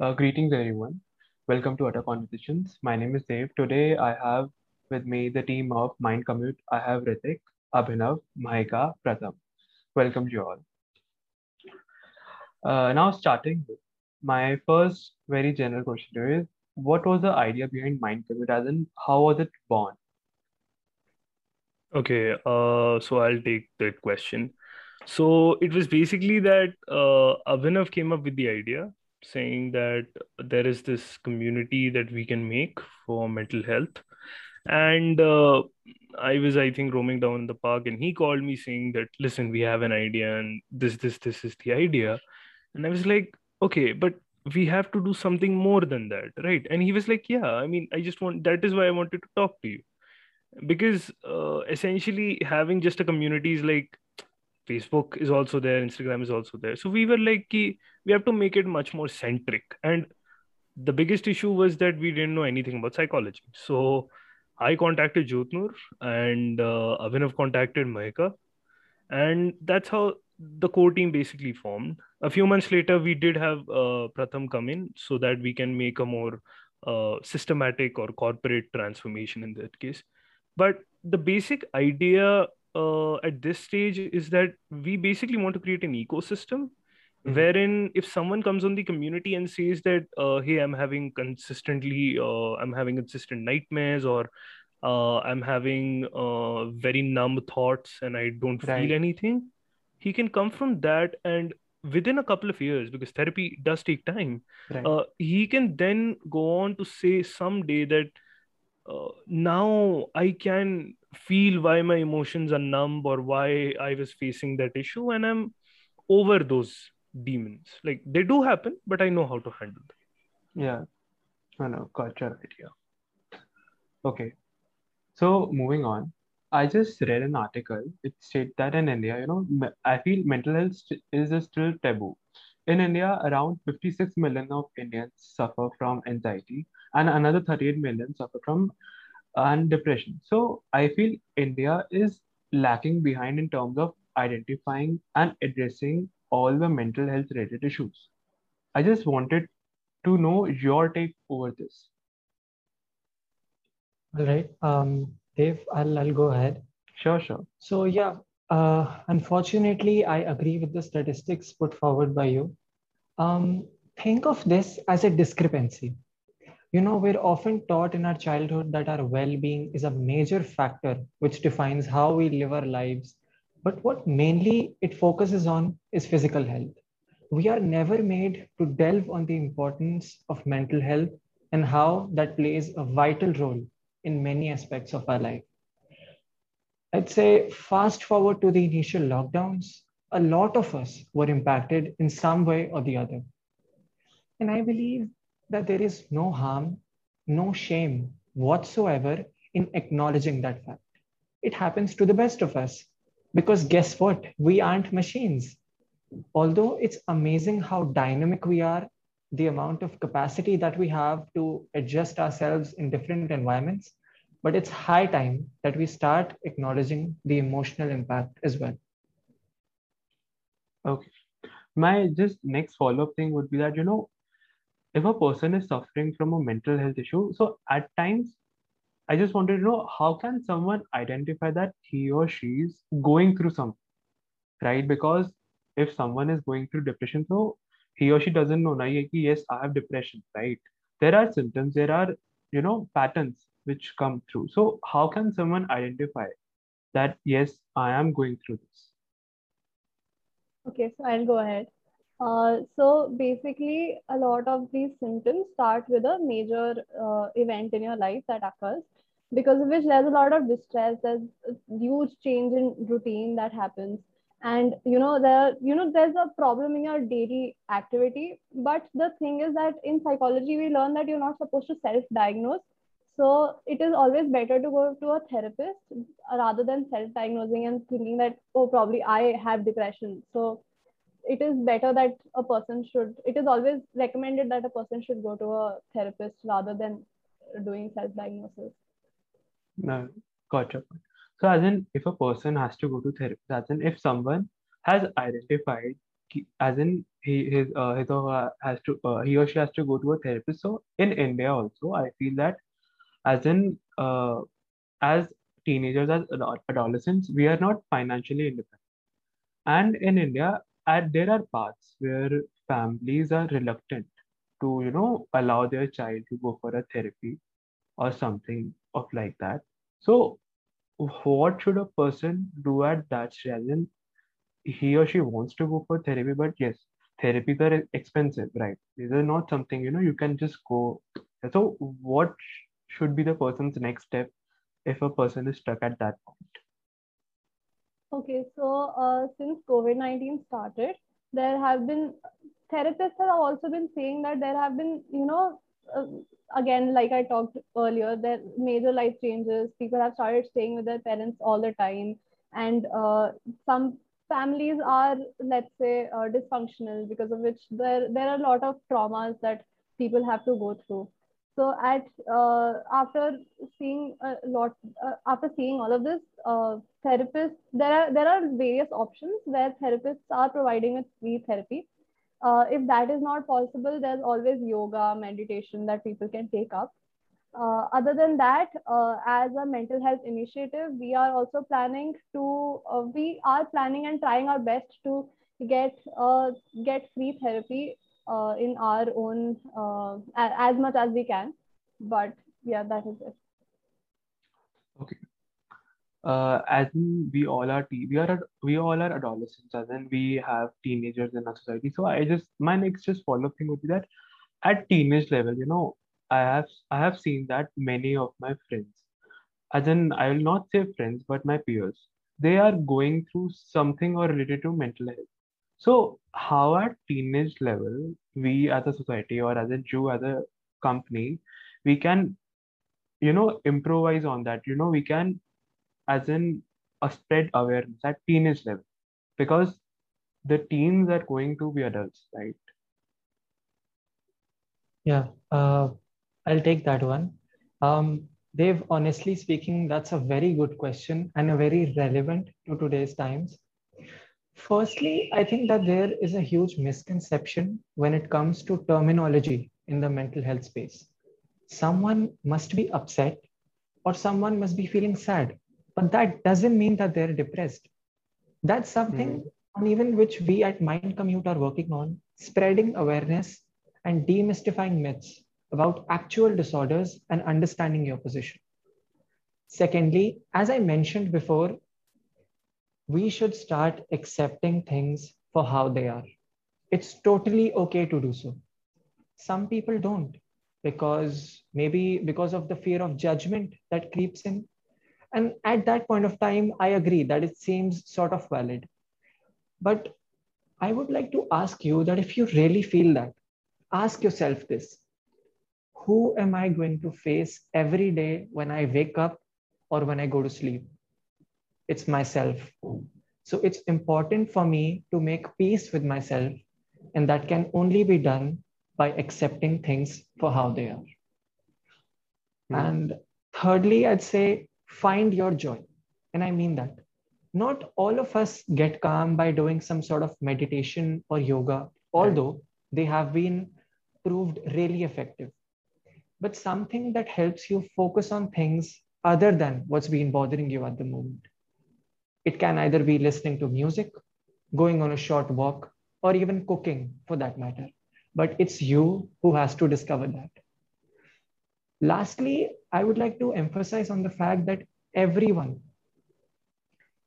Uh, greetings, everyone. Welcome to Utter Conversations. My name is Dave. Today, I have with me the team of Mind Commute. I have Ritik, Abhinav, Mahika, Pratham. Welcome you all. Uh, now, starting with my first very general question is what was the idea behind Mind Commute, as in how was it born? Okay, uh, so I'll take that question. So it was basically that uh, Abhinav came up with the idea saying that there is this community that we can make for mental health. And uh, I was, I think, roaming down in the park and he called me saying that, listen, we have an idea and this, this, this is the idea. And I was like, okay, but we have to do something more than that, right? And he was like, yeah, I mean, I just want, that is why I wanted to talk to you. Because uh, essentially having just a community is like Facebook is also there, Instagram is also there. So we were like, we have to make it much more centric. And the biggest issue was that we didn't know anything about psychology. So I contacted Jyotnur and uh, contacted Mahika. And that's how the core team basically formed. A few months later, we did have uh, Pratham come in so that we can make a more uh, systematic or corporate transformation in that case. But the basic idea uh, at this stage is that we basically want to create an ecosystem mm-hmm. wherein if someone comes on the community and says that uh, hey i'm having consistently uh, i'm having consistent nightmares or uh, i'm having uh, very numb thoughts and i don't right. feel anything he can come from that and within a couple of years because therapy does take time right. Uh, he can then go on to say someday that now i can feel why my emotions are numb or why I was facing that issue, and I'm over those demons. Like they do happen, but I know how to handle them. Yeah, I know. Your idea. Okay, so moving on. I just read an article. It states that in India, you know, I feel mental health is still taboo. In India, around 56 million of Indians suffer from anxiety, and another 38 million suffer from and depression. So I feel India is lacking behind in terms of identifying and addressing all the mental health related issues. I just wanted to know your take over this. All right. Um, Dave, I'll, I'll go ahead. Sure, sure. So, yeah, uh, unfortunately, I agree with the statistics put forward by you. Um, think of this as a discrepancy you know, we're often taught in our childhood that our well being is a major factor which defines how we live our lives. But what mainly it focuses on is physical health. We are never made to delve on the importance of mental health and how that plays a vital role in many aspects of our life. I'd say, fast forward to the initial lockdowns, a lot of us were impacted in some way or the other. And I believe that there is no harm, no shame whatsoever in acknowledging that fact. It happens to the best of us because guess what? We aren't machines. Although it's amazing how dynamic we are, the amount of capacity that we have to adjust ourselves in different environments, but it's high time that we start acknowledging the emotional impact as well. Okay. My just next follow up thing would be that, you know, if a person is suffering from a mental health issue so at times i just wanted to know how can someone identify that he or she is going through something right? Because if someone is going through depression so he or she doesn't know na, yes i have depression right? There are symptoms there are you know patterns which come through. So how can someone identify that yes i am going through this? Okay so i'll go ahead uh, so basically, a lot of these symptoms start with a major uh, event in your life that occurs, because of which there's a lot of distress. There's a huge change in routine that happens, and you know there, you know, there's a problem in your daily activity. But the thing is that in psychology, we learn that you're not supposed to self-diagnose. So it is always better to go to a therapist rather than self-diagnosing and thinking that oh probably I have depression. So it is better that a person should it is always recommended that a person should go to a therapist rather than doing self-diagnosis no gotcha so as in if a person has to go to therapy as in if someone has identified as in he his uh, his or her has to uh, he or she has to go to a therapist. So in India also, I feel that as in uh, as teenagers as adolescents, we are not financially independent. And in India, at, there are paths where families are reluctant to you know allow their child to go for a therapy or something of like that. So what should a person do at that stage? In, he or she wants to go for therapy, but yes, therapies are expensive, right? These are not something, you know, you can just go. So, what should be the person's next step if a person is stuck at that point? Okay, so uh, since COVID-19 started, there have been therapists have also been saying that there have been, you know, uh, again, like I talked earlier, there major life changes. People have started staying with their parents all the time, and uh, some families are, let's say, uh, dysfunctional because of which there there are a lot of traumas that people have to go through. So at uh, after seeing a lot, uh, after seeing all of this, therapists there are there are various options where therapists are providing with free therapy. Uh, if that is not possible there's always yoga meditation that people can take up. Uh, other than that uh, as a mental health initiative we are also planning to uh, we are planning and trying our best to get uh, get free therapy uh, in our own as much as we can. But yeah that is it. Okay. Uh, as we all are te- we are we all are adolescents, as in we have teenagers in our society. So I just my next just follow up thing would be that at teenage level, you know, I have I have seen that many of my friends, as in I will not say friends, but my peers, they are going through something or related to mental health. So how at teenage level, we as a society or as a Jew as a company, we can, you know, improvise on that. You know, we can as in a spread awareness at teenage level because the teens are going to be adults, right? Yeah, uh, I'll take that one. Um, Dave, honestly speaking, that's a very good question and a very relevant to today's times. Firstly, I think that there is a huge misconception when it comes to terminology in the mental health space. Someone must be upset or someone must be feeling sad, but that doesn't mean that they're depressed. That's something hmm. on even which we at Mind Commute are working on, spreading awareness and demystifying myths about actual disorders and understanding your position. Secondly, as I mentioned before, we should start accepting things for how they are. It's totally okay to do so. Some people don't because maybe because of the fear of judgment that creeps in. And at that point of time, I agree that it seems sort of valid. But I would like to ask you that if you really feel that, ask yourself this Who am I going to face every day when I wake up or when I go to sleep? It's myself. So it's important for me to make peace with myself, and that can only be done by accepting things for how they are. Hmm. And thirdly, I'd say find your joy. And I mean that. Not all of us get calm by doing some sort of meditation or yoga, although they have been proved really effective. But something that helps you focus on things other than what's been bothering you at the moment. It can either be listening to music, going on a short walk, or even cooking for that matter. But it's you who has to discover that. Lastly, I would like to emphasize on the fact that everyone,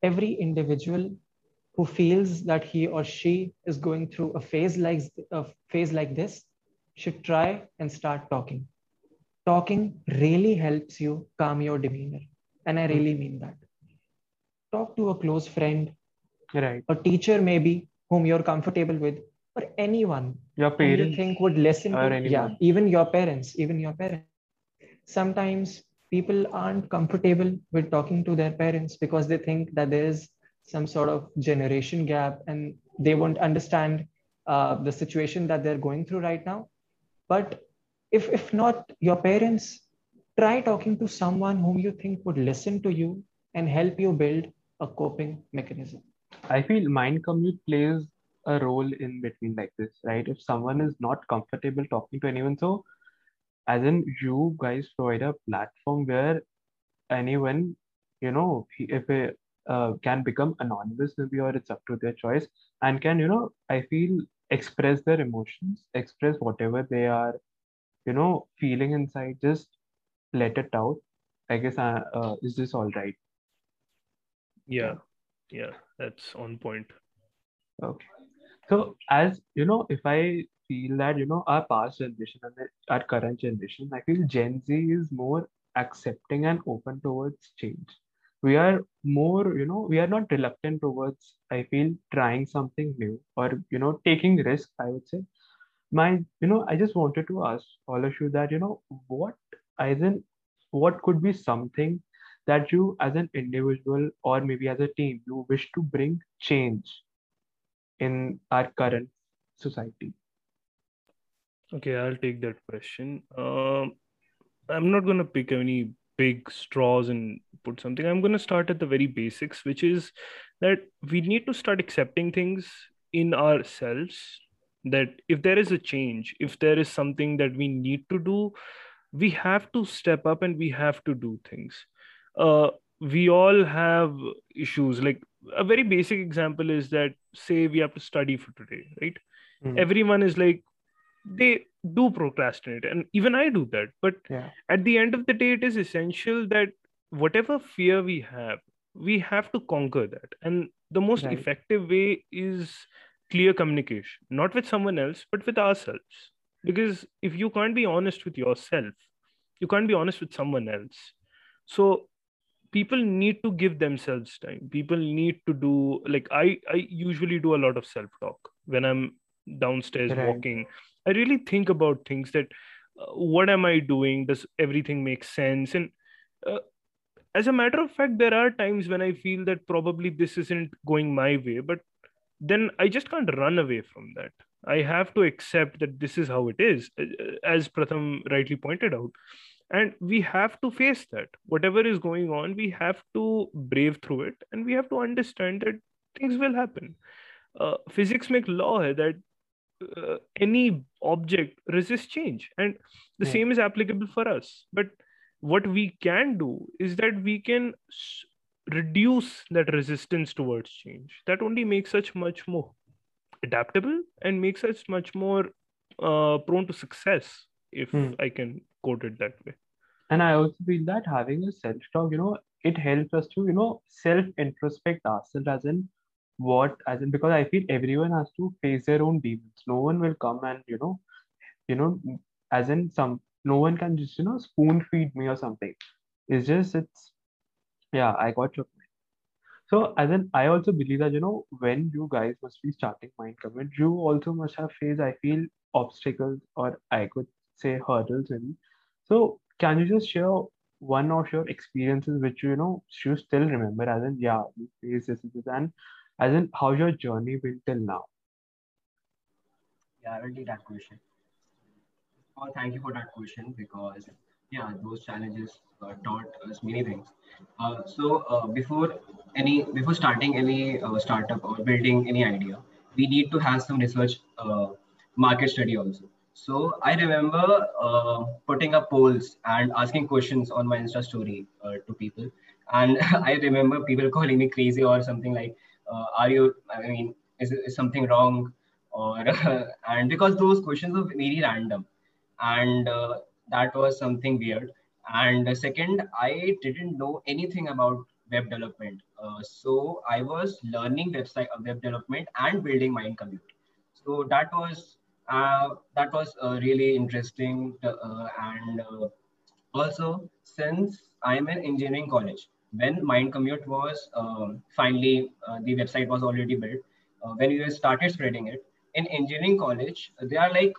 every individual who feels that he or she is going through a phase like a phase like this should try and start talking. Talking really helps you calm your demeanor, and I really mean that. Talk to a close friend, Right. a teacher maybe whom you're comfortable with, or anyone Your whom you parents think would listen to yeah even your parents even your parents sometimes people aren't comfortable with talking to their parents because they think that there is some sort of generation gap and they won't understand uh, the situation that they're going through right now but if if not your parents try talking to someone whom you think would listen to you and help you build a coping mechanism I feel Mind Commute plays a role in between like this, right? If someone is not comfortable talking to anyone, so as in you guys provide a platform where anyone, you know, if a uh, can become anonymous maybe or it's up to their choice and can you know i feel express their emotions express whatever they are you know feeling inside just let it out. I guess uh, uh, is this all right? Yeah. Yeah that's on point. Okay. So as you know if i feel that you know our past generation and our current generation i feel gen z is more accepting and open towards change. We are more you know we are not reluctant towards i feel trying something new or you know taking risk i would say. My you know i just wanted to ask all of you that you know what as in what could be something that you as an individual or maybe as a team you wish to bring change in our current society okay i'll take that question. Um i'm not going to pick any big straws and put something. I'm going to start at the very basics which is that we need to start accepting things in ourselves that if there is a change if there is something that we need to do we have to step up and we have to do things. Uh, we all have issues. Like a very basic example is that say we have to study for today right? Mm. everyone is like they do procrastinate and even i do that but yeah. at the end of the day it is essential that whatever fear we have we have to conquer that and the most right. effective way is clear communication not with someone else but with ourselves because if you can't be honest with yourself you can't be honest with someone else so people need to give themselves time people need to do like i i usually do a lot of self talk when i'm downstairs right. walking i really think about things that uh, what am i doing? Does everything make sense? And uh, as a matter of fact there are times when i feel that probably this isn't going my way but then i just can't run away from that. I have to accept that this is how it is uh, as pratham rightly pointed out. And we have to face that. Whatever is going on we have to brave through it and we have to understand that things will happen. Uh, physics make law that uh, any object resists change and the yeah. same is applicable for us but what we can do is that we can s- reduce that resistance towards change that only makes us much more adaptable and makes us much more uh, prone to success if Hmm. i can quote it that way and i also feel that having a self talk you know it helps us to you know self introspect ourselves as in what as in because i feel everyone has to face their own demons. No one will come and you know you know as in some no one can just you know spoon feed me or something. It's just it's yeah i got your point. So as in i also believe that you know when you guys must be starting mind commute you also must have faced i feel obstacles or i could say hurdles maybe so can you just share one of your experiences which you know you still remember as in yeah you faced this, this and as in how your journey been till now Yeah, I will that question. Oh, thank you for that question because yeah, those challenges uh, taught us many things. Uh, so uh, before any before starting any uh, startup or building any idea, we need to have some research uh, market study also. So I remember uh, putting up polls and asking questions on my Insta story to people, and I remember people calling me crazy or something like, "Are you? I mean, is, is something wrong?" Or and because those questions were very random and uh, that was something weird and uh, second i didn't know anything about web development uh, so i was learning website uh, web development and building mind commute so that was uh, that was uh, really interesting to, uh, and uh, also since i'm in engineering college when mind commute was um, finally uh, the website was already built uh, when we started spreading it in engineering college they are like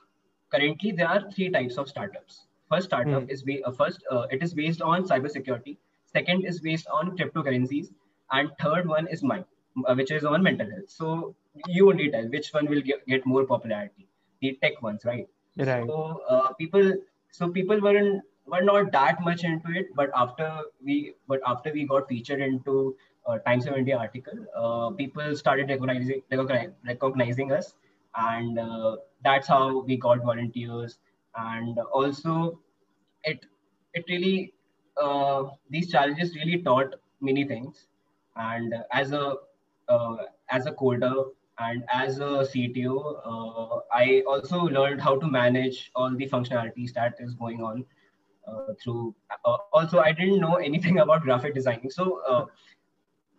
currently there are three types of startups. First startup Hmm. is ba- uh, first uh, it is based on cybersecurity. Second is based on cryptocurrencies, and third one is Mind, uh, which is on mental health. So you only tell which one will get, get more popularity. The tech ones, right? right So uh, people, so people weren't were not that much into it, but after we but after we got featured into uh, Times of India article, uh, people started recognizing recognizing us, and uh, that's how we got volunteers. And also, it it really uh, these challenges really taught many things. And as a uh, as a coder and as a CTO, uh, I also learned how to manage all the functionalities that is going on through. Uh, also, I didn't know anything about graphic designing, so uh,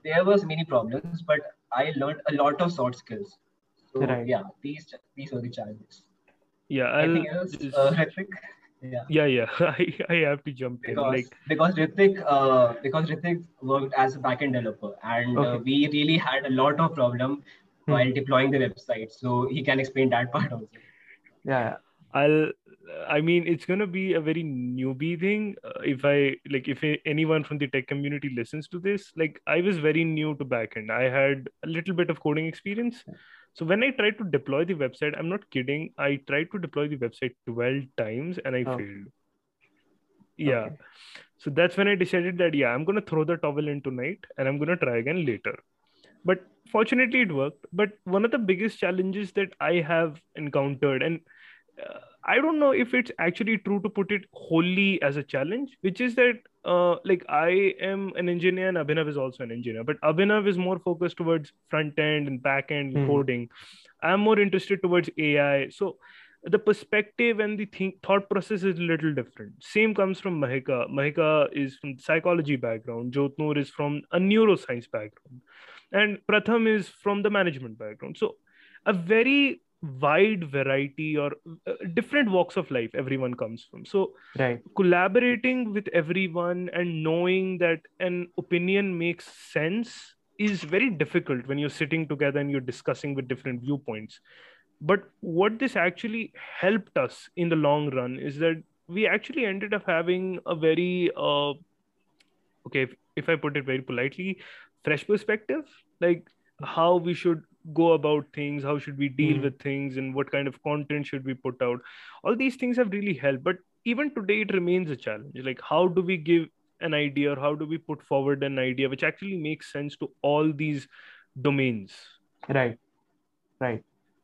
there was many problems, but I learned a lot of soft skills. So Right. yeah, these these were the challenges. Yeah, I'll Anything else, just- uh, Ritvik? Yeah. yeah, yeah. I, I have to jump in. because Like, because Ritik uh, because Ritik worked as a backend developer and uh, we really had a lot of problem Hmm. while deploying the website. So he can explain that part also. Yeah, I'll, I mean, it's gonna be a very newbie thing. Uh, if I like, if anyone from the tech community listens to this, like, I was very new to backend. I had a little bit of coding experience. So when I tried to deploy the website, I'm not kidding. I tried to deploy the website 12 times and I Oh. failed. Yeah. Okay. So that's when I decided that, yeah, I'm gonna throw the towel in tonight and I'm gonna try again later. But fortunately, it worked. But one of the biggest challenges that I have encountered, and uh, I don't know if it's actually true to put it wholly as a challenge, which is that uh, like I am an engineer and Abhinav is also an engineer, but Abhinav is more focused towards front end and back end Hmm. coding. I'm more interested towards AI. So the perspective and the think, thought process is a little different. Same comes from Mahika. Mahika is from psychology background. Jotnur is from a neuroscience background, and Pratham is from the management background. So a very wide variety or uh, different walks of life everyone comes from. So right. collaborating with everyone and knowing that an opinion makes sense is very difficult when you're sitting together and you're discussing with different viewpoints but what this actually helped us in the long run is that we actually ended up having a very uh, okay if, if i put it very politely fresh perspective like how we should go about things how should we deal Hmm. with things and what kind of content should we put out all these things have really helped but even today it remains a challenge like how do we give an idea or how do we put forward an idea which actually makes sense to all these domains Right, right.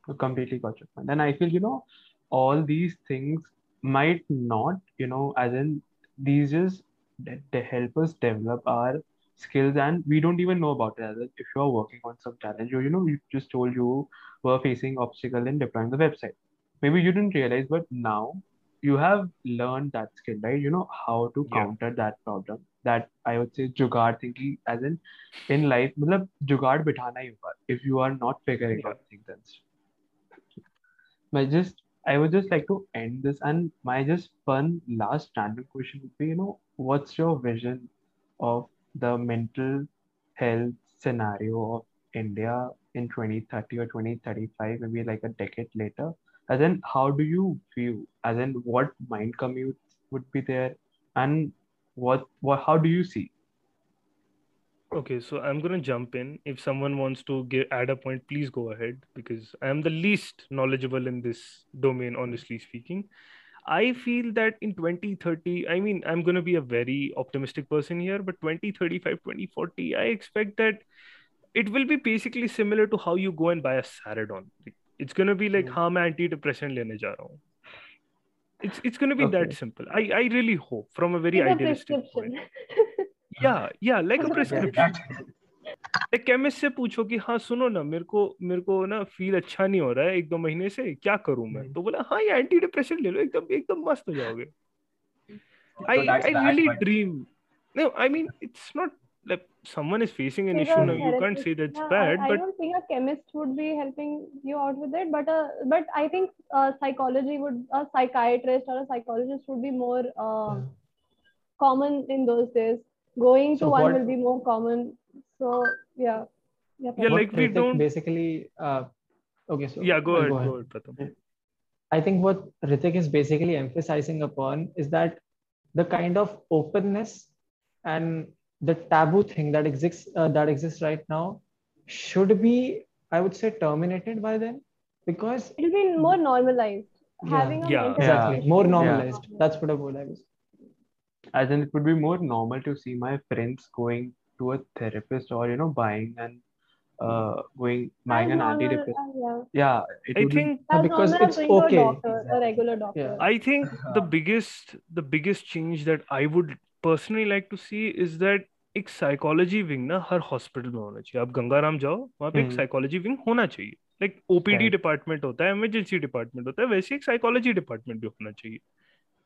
I completely got your point. And I feel, you know, all these things might not, you know, as in these just they help us develop our skills and we don't even know about it if you're working on some challenge or you know you just told you were facing obstacle in deploying the website maybe you didn't realize but now you have learned that skill right you know how to yeah. counter that problem that i would say jugaad thinking as in in life matlab jugaad if you are not figuring yeah. out things I just I would just like to end this and my just fun last random question would be, you know, what's your vision of the mental health scenario of India in 2030 or 2035, maybe like a decade later? As in, how do you view? As in, what mind commutes would be there, and what what how do you see? Okay, so I'm gonna jump in. If someone wants to get add a point, please go ahead because I am the least knowledgeable in this domain, honestly speaking. I feel that in 2030, I mean, I'm going to be a very optimistic person here, but 2035, 2040, I expect that it will be basically similar to how you go and buy a Saridon. It's going to be like, mm-hmm. am antidepressant lene ja raha it's it's going to be okay. that simple i i really hope from a very like idealistic a point yeah yeah like a prescription chemist से पूछो कि हाँ सुनो ना मेरे को मेरे को ना फील अच्छा नहीं हो रहा है एक दो महीने से क्या करूँ मैं हम्म। तो बोला हाँ ये एंटी डिप्रेशन ले लो एकदम एकदम मस्त हो जाओगे I I really dream no i mean it's not like someone is facing an issue now you can't say that's Yeah, bad I, I but don't think a chemist would be helping you out with it, but uh, but I think uh, psychology would a psychiatrist or a psychologist would be more uh, Yeah. common in those days. Going so to So one will be more common. So yeah, yeah. Yeah, Pratham. What like we don't- basically uh, okay so yeah go I'll ahead go ahead Pratham. I think what Ritik is basically emphasizing upon is that the kind of openness and the taboo thing that exists uh, that exists right now should be, I would say, terminated by then because It'll be more normalized. Yeah. Having a Yeah. exactly health more normalized. normal. That's what I would I was. As in, it would be more normal to see my friends going to a therapist or you know buying and uh going buying an normal, antidepressant. uh, yeah. Yeah, it I would think Yeah, because it's okay. a doctor, a regular doctor. Yeah. I think the biggest the biggest change that I would personally like to see is that एक psychology wing ना हर hospital में होना चाहिए आप गंगाराम जाओ वहाँ पे एक हम्म। साइकोलॉजी विंग होना चाहिए लाइक ओपीडी डिपार्टमेंट होता है इमरजेंसी डिपार्टमेंट होता है वैसे एक साइकोलॉजी डिपार्टमेंट भी होना चाहिए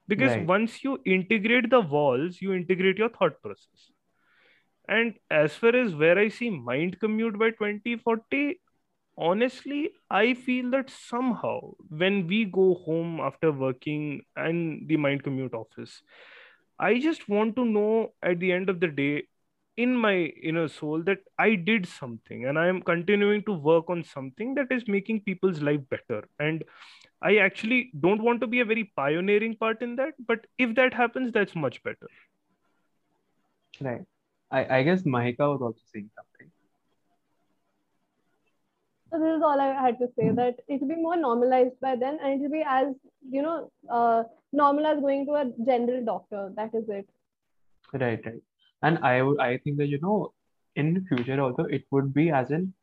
because Right. once you integrate the walls you integrate your thought process and as far as where i see mind commute by 2040 honestly i feel that somehow when we go home after working and the mind commute office i just want to know at the end of the day in my inner soul that i did something and i am continuing to work on something that is making people's life better and I actually don't want to be a very pioneering part in that, but if that happens, that's much better. right. I, I guess Mahika was also saying something. So this is all I had to say. That it will be more normalized by then, and it will be as you know, uh, normal as going to a general doctor. That is it. Right, right. And I would I think that you know in the future also it would be as in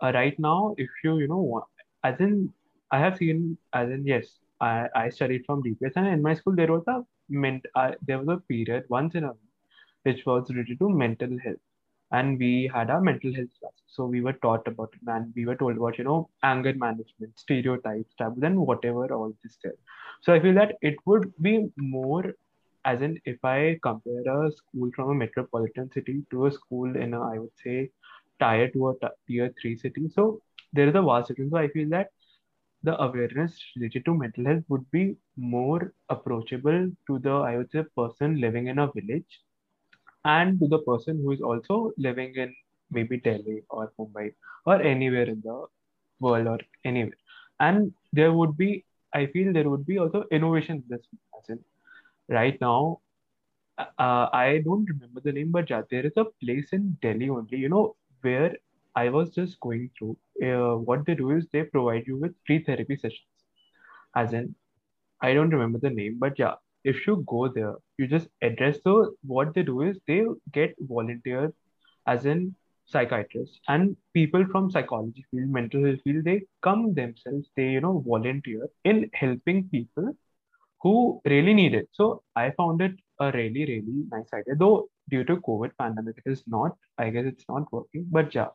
uh, right now if you you know want, as in I have seen as in yes I I studied from DPS and in my school there was a ment uh, there was a period once in a which was related to mental health and we had our mental health class so we were taught about it and we were told about you know anger management stereotypes taboos and whatever all this there so I feel that it would be more as in if I compare a school from a metropolitan city to a school in a, I would say, tier two or tier three city. So there is a vast difference. So I feel that the awareness related to mental health would be more approachable to the, I would say, person living in a village and to the person who is also living in maybe Delhi or Mumbai or anywhere in the world or anywhere. And there would be, I feel there would be also innovation in this as right now uh, I don't remember the name, but yeah, there is a place in Delhi only, you know, where I was just going through. Uh, what they do is they provide you with free therapy sessions. As in, I don't remember the name, but yeah, if you go there, you just address the what they do is they get volunteers, as in psychiatrists and people from psychology field, mental health field. They come themselves, they you know volunteer in helping people who really need it. So I found it a really, really nice idea. Though due to COVID pandemic, it is not, I guess it's not working, but yeah.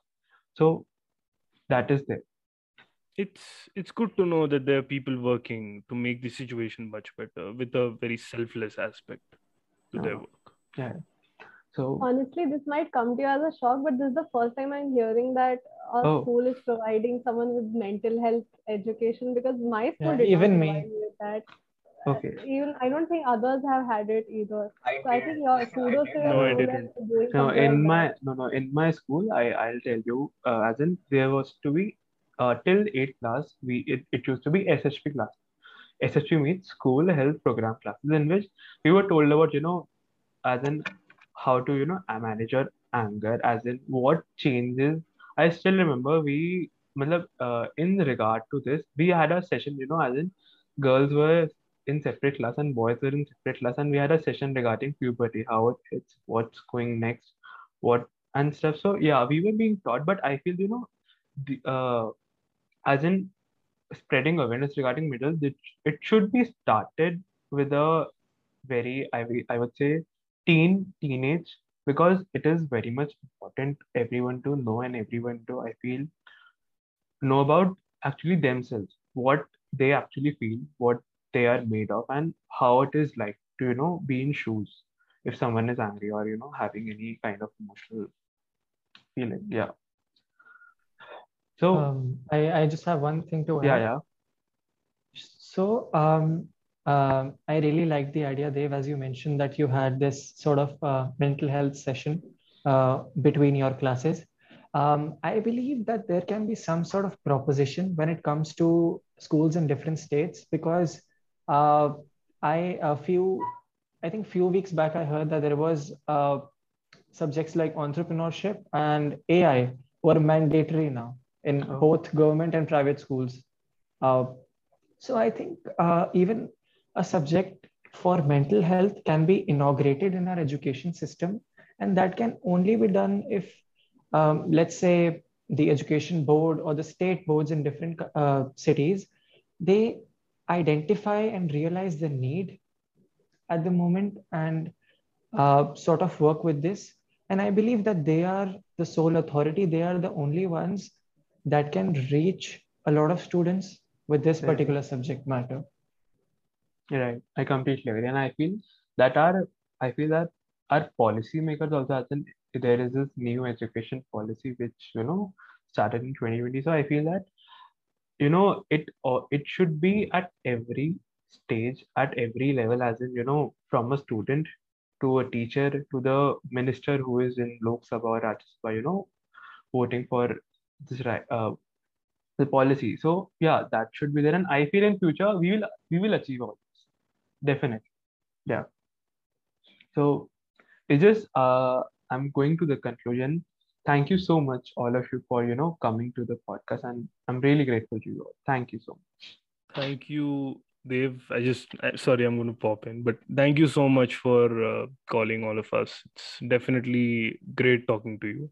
So that is there. It's it's good to know that there are people working to make the situation much better with a very selfless aspect to their work. Yeah. So Honestly, this might come to you as a shock, but this is the first time I'm hearing that a Oh. school is providing someone with mental health education because my school Yeah, did even not me. me with that. okay. Even I don't think others have had it either. I So I think your I kudos did. to your No, I school didn't. and doing No, in like my that. no no in my school, I I'll tell you, uh, as in there was to be uh, till eighth class, we it, it used to be SHP class. SHP means school health program classes in which we were told about you know as in how to you know manage your anger, as in what changes. I still remember we, uh, in regard to this, we had a session you know as in girls were in separate class and boys were in separate class and we had a session regarding puberty, how it hits, what's going next, what and stuff. So yeah, we were being taught, but I feel you know, the uh, as in spreading awareness regarding middle, it, it should be started with a very I I would say teen teenage because it is very much important everyone to know and everyone to I feel know about actually themselves, what they actually feel, what they are made of, and how it is like to you know be in shoes if someone is angry or you know having any kind of emotional feeling. Yeah. So Um, I, I just have one thing to yeah, add. yeah. So um, um, I really like the idea, Dave, as you mentioned that you had this sort of uh, mental health session uh, between your classes. Um, I believe that there can be some sort of proposition when it comes to schools in different states because uh, I a few I think few weeks back I heard that there was uh, subjects like entrepreneurship and AI were mandatory now in Oh. both government and private schools. Uh, so I think uh, even a subject for mental health can be inaugurated in our education system and that can only be done if um, let's say the education board or the state boards in different uh, cities they identify and realize the need at the moment and uh, sort of work with this and i believe that they are the sole authority they are the only ones that can reach a lot of students with this particular subject matter Right. I completely agree. And I feel that our I feel that our policymakers also has an there is this new education policy which, you know, started in 2020. So I feel that, you know, it or it should be at every stage, at every level, as in, you know, from a student to a teacher to the minister who is in Lok Sabha or Rajya Sabha, you know, voting for this right uh, the policy. So yeah, that should be there. And I feel in future we will we will achieve all this. Definitely. Yeah. So it's just uh I'm going to the conclusion. Thank you so much, all of you, for you know coming to the podcast, and I'm really grateful to you all. Thank you so much. Thank you, Dev. I just I- sorry, I'm going to pop in, but thank you so much for uh, calling all of us. It's definitely great talking to you,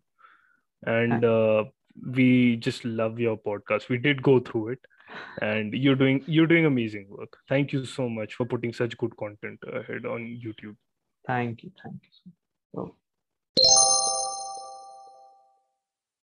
and uh, we just love your podcast. We did go through it, and you're doing you're doing amazing work. Thank you so much for putting such good content ahead on YouTube. Thank you. Thank you so. So,